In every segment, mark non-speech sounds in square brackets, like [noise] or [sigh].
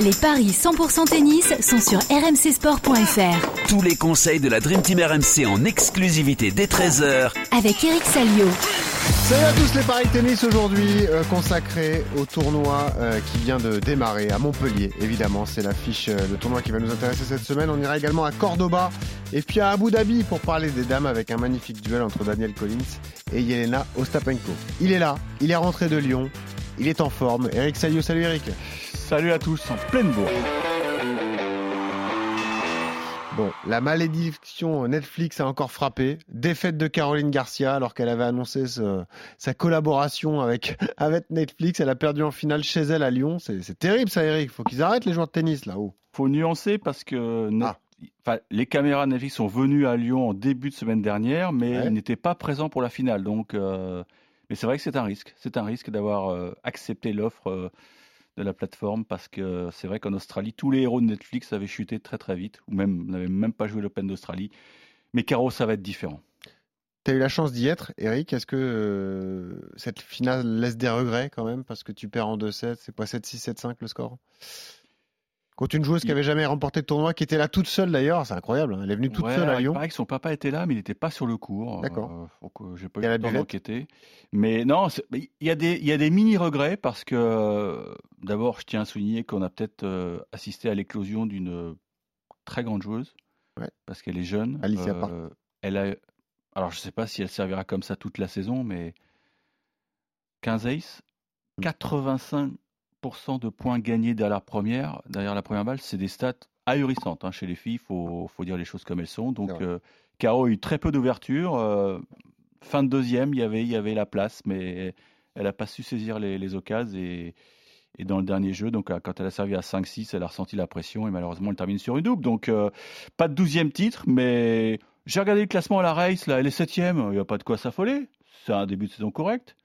Les paris 100% tennis sont sur rmcsport.fr. Tous les conseils de la Dream Team RMC en exclusivité dès 13h Avec Eric Salio. Salut à tous les paris tennis aujourd'hui euh, consacré au tournoi euh, qui vient de démarrer à Montpellier. Évidemment, c'est l'affiche, euh, le tournoi qui va nous intéresser cette semaine. On ira également à Cordoba et puis à Abu Dhabi pour parler des dames avec un magnifique duel entre Daniel Collins et Yelena Ostapenko. Il est là, il est rentré de Lyon, il est en forme. Eric Salio, salut Eric. Salut à tous, en pleine bourre. Bon, la malédiction Netflix a encore frappé. Défaite de Caroline Garcia alors qu'elle avait annoncé ce- sa collaboration avec, [laughs] avec Netflix. Elle a perdu en finale chez elle à Lyon. C'est terrible ça, Eric. Faut qu'ils arrêtent les joueurs de tennis là-haut. Faut nuancer parce que Net- Ah. les caméras Netflix sont venues à Lyon en début de semaine dernière, mais Ouais. ils n'étaient pas présents pour la finale. Donc, euh, mais c'est vrai que c'est un risque. C'est un risque d'avoir euh, accepté l'offre euh, de la plateforme parce que c'est vrai qu'en Australie, tous les héros de Netflix avaient chuté très très vite, ou même n'avaient même pas joué l'Open d'Australie. Mais Caro, ça va être différent. T'as eu la chance d'y être, Eric. Est-ce que euh, cette finale laisse des regrets quand même? Parce que tu perds en 2-7 C'est pas 7-6, 7-5 le score? Contre une joueuse qui avait jamais remporté de tournoi, qui était là toute seule d'ailleurs, c'est incroyable. hein. Elle est venue toute Ouais, seule à alors, Il Lyon. paraît que son papa était là, mais il n'était pas sur le cours. D'accord. Euh, donc, euh, j'ai pas eu le temps buvette d'enquêter. Mais non, il y a des, il y a des mini regrets parce que euh, d'abord, je tiens à souligner qu'on a peut-être euh, assisté à l'éclosion d'une très grande joueuse Ouais. parce qu'elle est jeune. Alicia Park. Euh, elle a, alors je sais pas si elle servira comme ça toute la saison, mais 15 aces, Mm. 85% de points gagnés derrière la première, derrière la première balle, c'est des stats ahurissantes hein, chez les filles. Faut, faut dire les choses comme elles sont. Donc, euh, Caro a eu très peu d'ouverture. euh, fin de deuxième, il y avait, il y avait la place, mais elle n'a pas su saisir les, les occasions. Et, et dans le dernier jeu, donc euh, quand elle a servi à 5-6, elle a ressenti la pression et malheureusement, elle termine sur une double. Donc, euh, pas de douzième titre, mais j'ai regardé le classement à la race. Là, elle est septième. Il n'y a pas de quoi s'affoler. C'est un début de saison correct.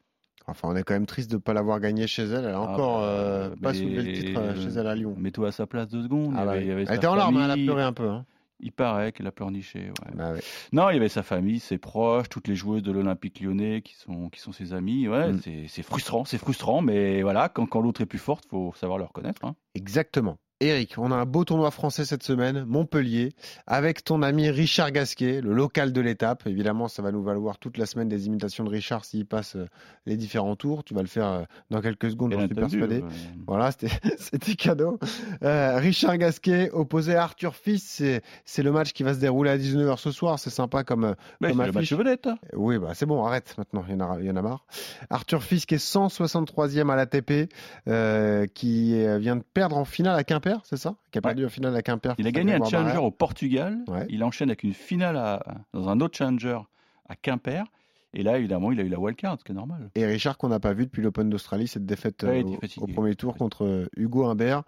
Enfin, on est quand même triste de ne pas l'avoir gagné chez elle. Elle a encore Ah, euh, bah, pas mais- soulevé le titre euh, chez elle à Lyon. Mets-toi à sa place deux secondes. Ah Il y avait- oui. il y avait elle était en larmes, hein, elle a pleuré un peu. hein. Il paraît qu'elle a pleurniché. ouais. Bah ouais. Non, il y avait sa famille, ses proches, toutes les joueuses de l'Olympique lyonnais qui sont, qui sont ses amis. Ouais, Mm. c'est- c'est frustrant, c'est frustrant, mais voilà, quand, quand l'autre est plus forte, faut savoir le reconnaître. hein. Exactement. Eric, on a un beau tournoi français cette semaine, Montpellier, avec ton ami Richard Gasquet, le local de l'étape. Évidemment, ça va nous valoir toute la semaine des imitations de Richard s'il passe euh, les différents tours. Tu vas le faire euh, dans quelques secondes, j'en suis persuadé. euh, Voilà, [laughs] c'était cadeau. Euh, Richard Gasquet opposé à Arthur Fils, c'est le match qui va se dérouler à 19h ce soir. C'est sympa comme, mais comme le match vedette. hein. Oui, bah c'est bon, arrête maintenant, il y en a, il y en a marre. Arthur Fils qui est 163e à l'ATP, euh, qui vient de perdre en finale à Quimper, c'est ça? Qui a perdu en finale à Quimper. Il a gagné un challenger au Portugal. Il enchaîne avec une finale à- dans un autre challenger à Quimper. Et là, évidemment, il a eu la wildcard, ce qui est normal. Et Richard qu'on n'a pas vu depuis l'Open d'Australie, cette défaite Ouais, euh, au, fatigué. au premier tour contre euh, Hugo Humbert.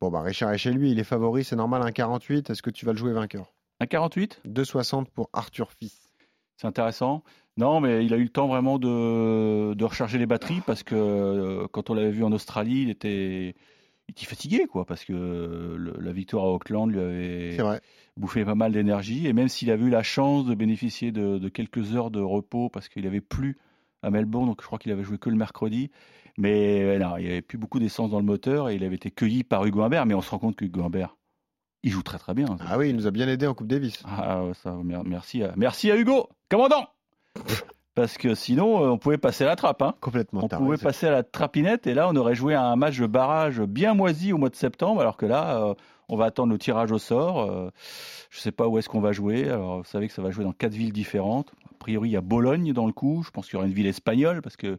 Bon, bah Richard est chez lui, il est favori, c'est normal, un 48. Est-ce que tu vas le jouer vainqueur? Un 48 2,60 pour Arthur Fils. C'est intéressant. Non, mais il a eu le temps vraiment de, de recharger les batteries parce que euh, quand on l'avait vu en Australie, il était, était fatigué, quoi, parce que le- la victoire à Auckland lui avait bouffé pas mal d'énergie. Et même s'il avait eu la chance de bénéficier de, de quelques heures de repos parce qu'il avait plu à Melbourne, donc je crois qu'il avait joué que le mercredi. Mais non, il n'y avait plus beaucoup d'essence dans le moteur et il avait été cueilli par Hugo Humbert. Mais on se rend compte que Hugo Humbert, il joue très très bien. Ah oui, il nous a bien aidé en Coupe Davis. Ah, ça, mer- merci, à, merci à Hugo, commandant Parce que sinon, euh, on pouvait passer à la trappe. Hein. Complètement. On pouvait raison. passer à la trapinette et là, on aurait joué à un match de barrage bien moisi au mois de septembre, alors que là, euh, on va attendre le tirage au sort. euh, je ne sais pas où est-ce qu'on va jouer. Alors, vous savez que ça va jouer dans quatre villes différentes. A priori, il y a Bologne dans le coup. Je pense qu'il y aura une ville espagnole parce que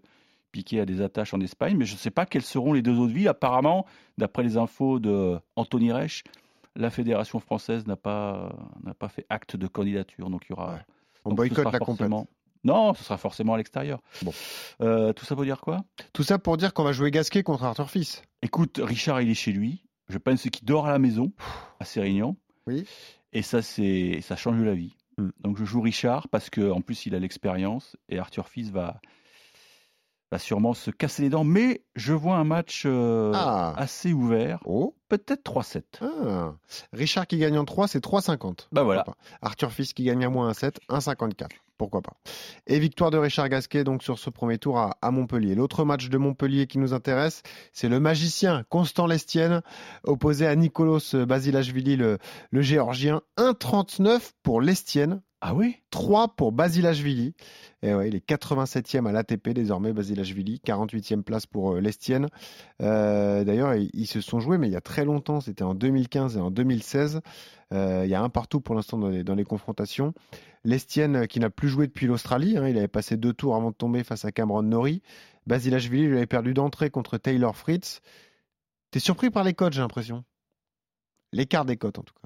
Piquet a des attaches en Espagne, mais je ne sais pas quelles seront les deux autres villes. Apparemment, d'après les infos de Anthony Reich, la fédération française n'a pas n'a pas fait acte de candidature, donc il y aura. Ouais. On boycotte la compète. Non, ce sera forcément à l'extérieur. Bon. Euh, tout ça pour dire quoi? Tout ça pour dire qu'on va jouer Gasquet contre Arthur Fils. Écoute, Richard, il est chez lui. Je pense qu'il dort à la maison, à Sérignan. Oui. Et ça, c'est, ça change la vie. Hmm. Donc je joue Richard parce que en plus il a l'expérience et Arthur Fils va va sûrement se casser les dents. Mais je vois un match euh, Ah. assez ouvert, Oh. peut-être 3-7. Ah. Richard qui gagne en 3, c'est 3,50. Bah voilà. Arthur Fils qui gagne à moins 1,7, 1,54. Pourquoi pas. Et victoire de Richard Gasquet donc sur ce premier tour à, à Montpellier. L'autre match de Montpellier qui nous intéresse, c'est le magicien Constant Lestienne opposé à Nicolas Basilashvili, le, le géorgien. 1,39 pour Lestienne. Ah oui 3 pour Basilashvili. Et ouais, il est 87e à l'ATP désormais, Basilashvili. 48e place pour euh, Lestienne. Euh, D'ailleurs, ils, se sont joués, mais il y a très longtemps. C'était en 2015 et en 2016. Euh, il y a un partout pour l'instant dans les, confrontations. Lestienne qui n'a plus joué depuis l'Australie. hein, il avait passé deux tours avant de tomber face à Cameron Norrie. Basilashvili lui avait perdu d'entrée contre Taylor Fritz. T'es surpris par les cotes, j'ai l'impression? L'écart des cotes, en tout cas.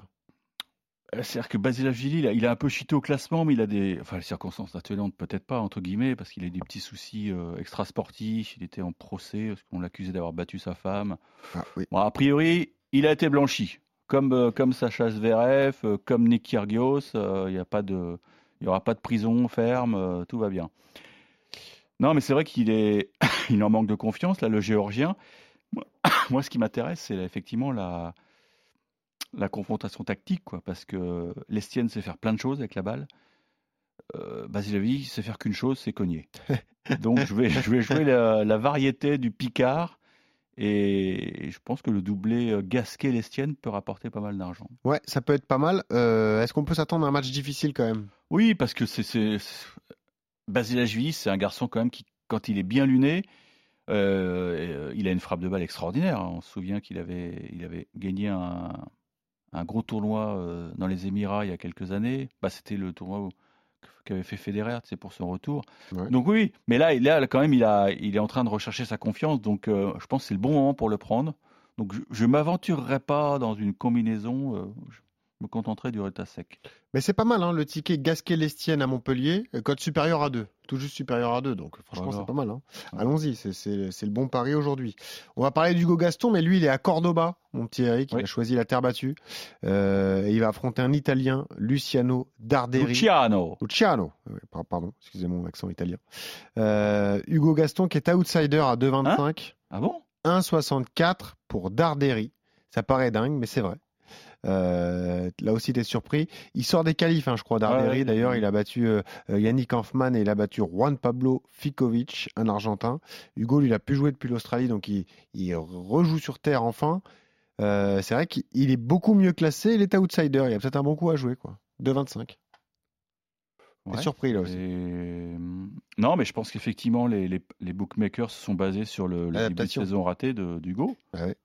Euh, C'est-à-dire que Basilashvili, il a, il a un peu chité au classement, mais il a des. Enfin, les circonstances atténuantes, peut-être pas, entre guillemets, parce qu'il a des petits soucis euh, extrasportifs. Il était en procès, parce qu'on l'accusait d'avoir battu sa femme. Ah, oui. Bon, a priori, il a été blanchi. Comme, euh, comme Sacha Zverev, euh, comme Nick Kyrgios, il n'y a pas de. Il n'y aura pas de prison ferme, tout va bien. Non, mais c'est vrai qu'il est, [coughs] il en manque de confiance, là, le Géorgien. [coughs] [coughs] Moi, ce qui m'intéresse, c'est effectivement la, la confrontation tactique, quoi, parce que l'Estienne sait faire plein de choses avec la balle. Euh, Basilevi sait faire qu'une chose, c'est cogner. [laughs] Donc je vais, je vais jouer la, la variété du Picard et je pense que le doublé euh, Gasquet-Lestienne peut rapporter pas mal d'argent. Ouais, ça peut être pas mal. Euh, Est-ce qu'on peut s'attendre à un match difficile quand même? Oui, parce que c'est- Basilashvili, c'est un garçon quand même qui, quand il est bien luné, euh, il a une frappe de balle extraordinaire. hein. On se souvient qu'il avait, il avait gagné un, un gros tournoi euh, dans les Émirats il y a quelques années. Bah, c'était le tournoi qu'avait fait Federer, c'est pour son retour. Ouais. Donc oui, mais là, là, quand même, il, a, il est en train de rechercher sa confiance. Donc euh, je pense que c'est le bon moment pour le prendre. Donc je ne m'aventurerai pas dans une combinaison. euh, je me contenterai du résultat sec. Mais c'est pas mal, hein, le ticket Gasquet-Lestienne à Montpellier, code supérieur à 2, tout juste supérieur à 2, donc franchement c'est pas mal. hein. Allons-y, c'est- le bon pari aujourd'hui. On va parler d'Hugo Gaston, mais lui il est à Cordoba, mon petit Eric, il a choisi la terre battue, Euh, et il va affronter un Italien, Luciano Darderi. Luciano. Luciano, par- pardon, excusez mon accent italien. Euh, Hugo Gaston qui est outsider à 2,25. Ah bon? 1,64 pour Darderi. Ça paraît dingue, mais c'est vrai. Euh, là aussi, t'es surpris. Il sort des qualifs, hein, je crois. Ouais, ouais. D'ailleurs, il a battu euh, euh, Yannick Hanfmann et il a battu Juan Pablo Ficovich, un Argentin. Hugo, lui, il a pu jouer depuis l'Australie, donc il, il rejoue sur terre enfin. Euh, c'est vrai qu'il il est beaucoup mieux classé. Il est outsider. Il y a peut-être un bon coup à jouer, quoi. 2,25. T'es Ouais. surpris, là aussi. Et, Non, mais je pense qu'effectivement, les, les, les bookmakers se sont basés sur le, le début de saison raté de- d'Hugo. Ah ouais.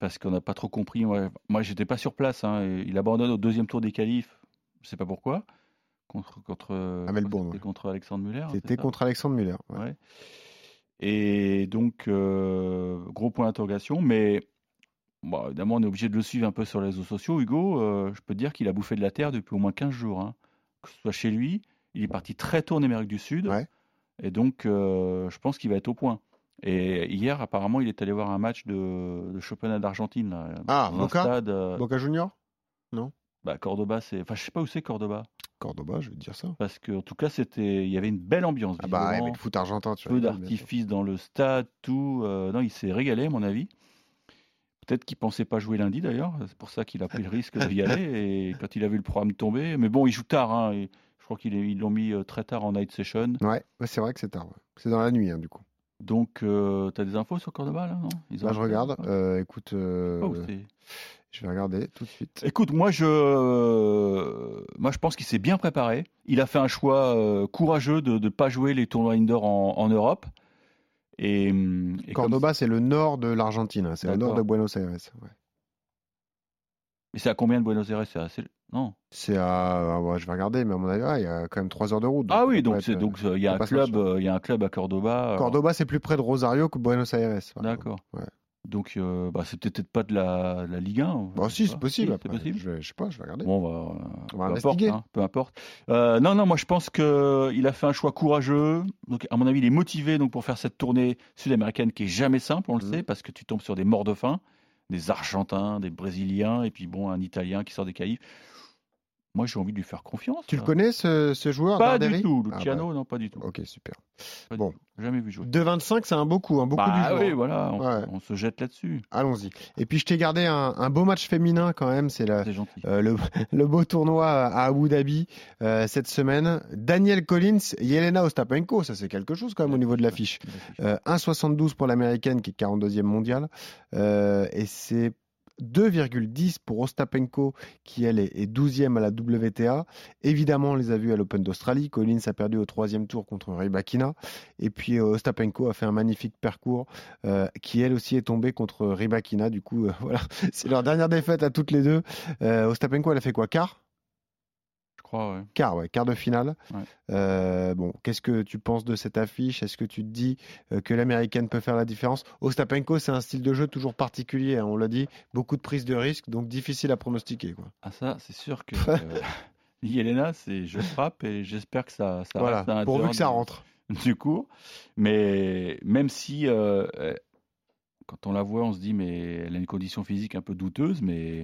Parce qu'on n'a pas trop compris. Moi, moi j'étais pas sur place. hein, et il abandonne au deuxième tour des qualifs. Je sais pas pourquoi. Contre, contre, À Melbourne, c'était ouais. contre Alexandre Muller. C'était contre Alexandre Muller. ouais. Ouais. Et donc, euh, gros point d'interrogation. Mais bon, évidemment, on est obligé de le suivre un peu sur les réseaux sociaux. Hugo, euh, je peux te dire qu'il a bouffé de la terre depuis au moins 15 jours. hein. Que ce soit chez lui, il est parti très tôt en Amérique du Sud. Ouais. Et donc, euh, je pense qu'il va être au point. Et hier, apparemment, il est allé voir un match de, de championnat d'Argentine. Ah, Boca stade. euh, Boca Junior? Bah, Cordoba, c'est. Enfin, je sais pas où c'est Cordoba. Cordoba, je vais te dire ça. Parce que, en tout cas, c'était. Il y avait une belle ambiance. Ah bah, avec le foot argentin, tu Feu rigoles, bien sûr. d'artifice dans le stade, tout. euh, non, il s'est régalé, à mon avis. Peut-être qu'il pensait pas jouer lundi d'ailleurs. C'est pour ça qu'il a pris le risque d'y [laughs] aller. Et quand il a vu le programme tomber, mais bon, il joue tard. hein, et je crois qu'ils ils l'ont mis euh, très tard en night session. Ouais, ouais, c'est vrai que c'est tard. ouais. C'est dans la nuit, hein, du coup. Donc, tu as des infos sur Cordoba là, non? Ils ont Là, je regarde. Euh, écoute, euh, Oh, je vais regarder tout de suite. Écoute, moi je, euh, moi je pense qu'il s'est bien préparé. Il a fait un choix euh, courageux de ne pas jouer les tournois indoor en, en Europe. Et, hum, et Cordoba, c'est le nord de l'Argentine. C'est au nord de Buenos Aires. ouais. Mais c'est à combien de Buenos Aires? C'est assez... Non. C'est à. ouais, je vais regarder, mais à mon avis, ah, il y a quand même 3 heures de route. Ah oui, donc euh, donc euh, il y a un club, euh, y a un club à Cordoba. alors- Cordoba, c'est plus près de Rosario que Buenos Aires. D'accord. Ouais. Donc euh, bah, c'est peut-être pas de la, de la Ligue 1. Bah, je si, c'est possible. Si, possible. Je, je sais pas, je vais regarder. Bon, on va, On va peu importe, hein, peu importe. Euh, non, non, moi je pense que il a fait un choix courageux. Donc à mon avis, il est motivé donc pour faire cette tournée sud-américaine qui est jamais simple, on le Mhm. sait, parce que tu tombes sur des morts de faim, des Argentins, des Brésiliens, et puis bon, un Italien qui sort des qualifs. Moi j'ai envie de lui faire confiance. Tu le hein. connais ce, ce joueur Pas Darderi du tout, Ah, Luciano, non, pas du tout. bah, Ok, super. Pas bon. Jamais vu jouer. 2,25, c'est un beau coup, un beau coup du Bah jour. oui, voilà, on, Ouais. on se jette là-dessus. Allons-y. Et puis je t'ai gardé un, un beau match féminin quand même, c'est euh, le, [laughs] le beau tournoi à Abu Dhabi euh, cette semaine. Daniel Collins, Yelena Ostapenko, ça c'est quelque chose quand même au niveau de l'affiche. Euh, 1,72 pour l'américaine qui est 42e mondiale. Euh, et c'est 2,10 pour Ostapenko qui elle est, est 12e à la WTA. Évidemment, on les a vus à l'Open d'Australie. Collins a perdu au troisième tour contre Rybakina. Et puis euh, Ostapenko a fait un magnifique parcours euh, qui elle aussi est tombée contre Rybakina. Du coup, euh, [laughs] voilà, c'est leur dernière défaite à toutes les deux. Ostapenko, elle a fait quoi? Quart? Crois, ouais. Quart, ouais, quart de finale. Ouais. Euh, bon, qu'est-ce que tu penses de cette affiche? Est-ce que tu te dis euh, que l'américaine peut faire la différence? Ostapenko, c'est un style de jeu toujours particulier, hein, on l'a dit, beaucoup de prise de risque, donc difficile à pronostiquer. Quoi. Ah ça, c'est sûr que [laughs] euh, Yelena, c'est je frappe et j'espère que ça, ça voilà, reste à pourvu que ça rentre. du cours. Mais même si euh, quand on la voit, on se dit mais elle a une condition physique un peu douteuse, mais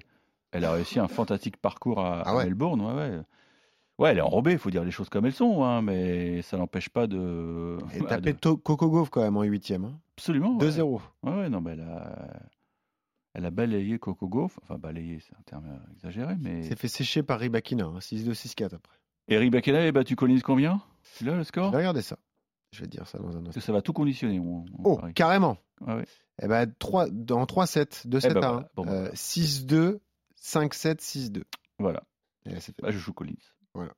elle a réussi un fantastique parcours à, Ah à. Melbourne. Ouais, ouais. Ouais, elle est enrobée, il faut dire les choses comme elles sont, hein, mais ça n'empêche pas de. Et taper de- Coco Gauff quand même en huitième. Hein. Absolument. ouais. 2-0. Ouais, ouais, non, mais elle a, elle a balayé Coco Gauff. Enfin, balayé, c'est un terme euh, exagéré, mais. C'est fait sécher par Rybakina, hein, 6-2, 6-4 après. Eric Bakena a battu Collins combien? Tu l'as le Je score vais regarder ça. Je vais te dire ça dans un Parce instant. que ça va tout conditionner. Mon Oh, carrément ouais. Eh ben, 3, en 3-7, 2-7 Eh ben à 1. voilà. Bon, ben Euh, voilà. 6-2, 5-7, 6-2. Voilà. Eh, c'est fait. Bah, je joue Collins. Voilà.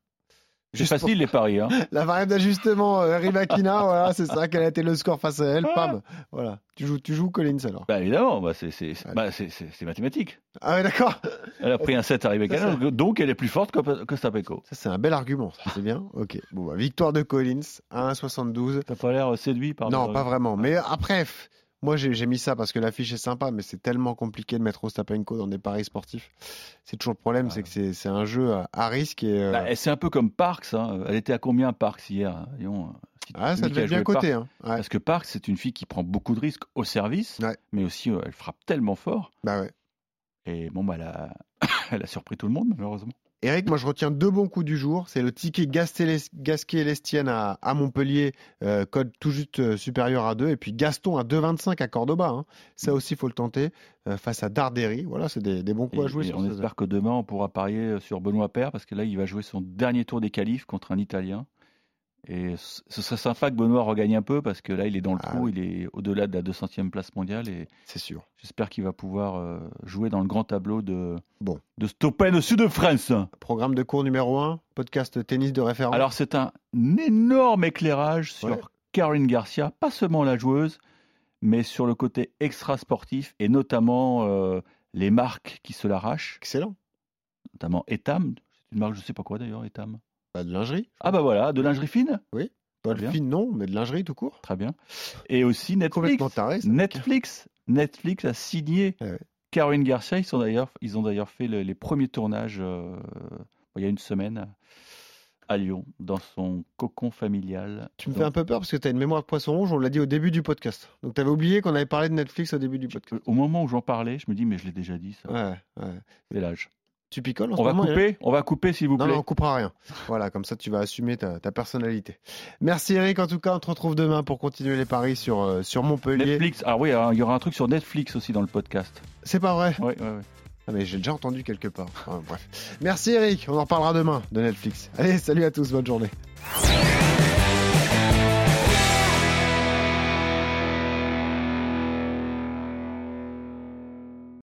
C'est pour- facile les paris. Hein. [laughs] La variable d'ajustement, euh, Rybakina, [laughs] voilà, c'est ça, quel a été le score face à elle, pam. Voilà. Tu joues, tu joues Collins alors. Bah évidemment, bah, c'est bah, c'est- c'est- c'est mathématique. Ah ouais, d'accord. Elle a pris un 7 à Ça, donc elle est plus forte que, Stapenko. Ça, c'est un bel argument, c'est bien. Ok. Bon, bah, victoire de Collins, 1,72. T'as pas l'air séduit par Non, pas vraiment. Mais après, f- moi, j'ai mis ça parce que l'affiche est sympa, mais c'est tellement compliqué de mettre Ostapenko dans des paris sportifs. C'est toujours le problème, Ah. c'est que c'est un jeu à, risque et. euh, Bah, c'est un peu comme Parks. hein. Elle était à combien Parks hier Voyons, si ah, ça devait bien. Parks- Hein. Ouais. Parce que Parks, c'est une fille qui prend beaucoup de risques au service, Ouais. mais aussi euh, elle frappe tellement fort. Bah ouais. Et bon, bah, elle, a... [coughs] elle a surpris tout le monde, malheureusement. Eric, moi je retiens deux bons coups du jour. C'est le ticket Gasquet-Lestienne à, à Montpellier, euh, code tout juste euh, supérieur à 2. Et puis Gaston à 2,25 à Cordoba. hein. Ça aussi, il faut le tenter euh, face à Darderi. Voilà, c'est des, des bons coups Et- à jouer on espère que demain, on pourra parier sur Benoît Paire, parce que là, il va jouer son dernier tour des qualifs contre un Italien. Et ce serait sympa que Benoît regagne un peu, parce que là, il est dans le Ah trou, il est au-delà de la 200e place mondiale. Et C'est sûr. j'espère qu'il va pouvoir euh, jouer dans le grand tableau de, Bon. de Stopin au sud de France. Programme de cours numéro 1, podcast tennis de référence. Alors, c'est un énorme éclairage sur Ouais. Caroline Garcia, pas seulement la joueuse, mais sur le côté extra-sportif et notamment euh, les marques qui se l'arrachent, Excellent. notamment Etam. C'est une marque, je sais pas quoi d'ailleurs, Etam. Bah, de lingerie. Ah bah voilà, de lingerie fine? Pas bien. de fine, non, mais de lingerie tout court. Très bien. Et aussi Netflix. Complètement taré. ça. Netflix, Netflix a signé Ah ouais. Caroline Garcia. Ils, sont d'ailleurs, ils ont d'ailleurs fait le- les premiers tournages euh, il y a une semaine à Lyon, dans son cocon familial. Tu me Donc, fais un peu peur parce que tu as une mémoire de poisson rouge, on l'a dit au début du podcast. Donc tu avais oublié qu'on avait parlé de Netflix au début du podcast. Au moment où j'en parlais, je me dis, mais je l'ai déjà dit, ça. Ouais, ouais. C'est l'âge. Tu picoles en On ce va moment, couper, on va couper s'il vous plaît. non, on coupera rien. Voilà, comme ça tu vas assumer ta, ta personnalité. Merci Eric, en tout cas, on te retrouve demain pour continuer les paris sur, euh, sur Montpellier. Netflix. Ah oui, hein, il y aura un truc sur Netflix aussi dans le podcast. C'est pas vrai Ouais, ouais, ouais. ah, mais J'ai déjà entendu quelque part. Enfin, bref. Merci Eric, on en reparlera demain de Netflix. Allez, salut à tous, bonne journée.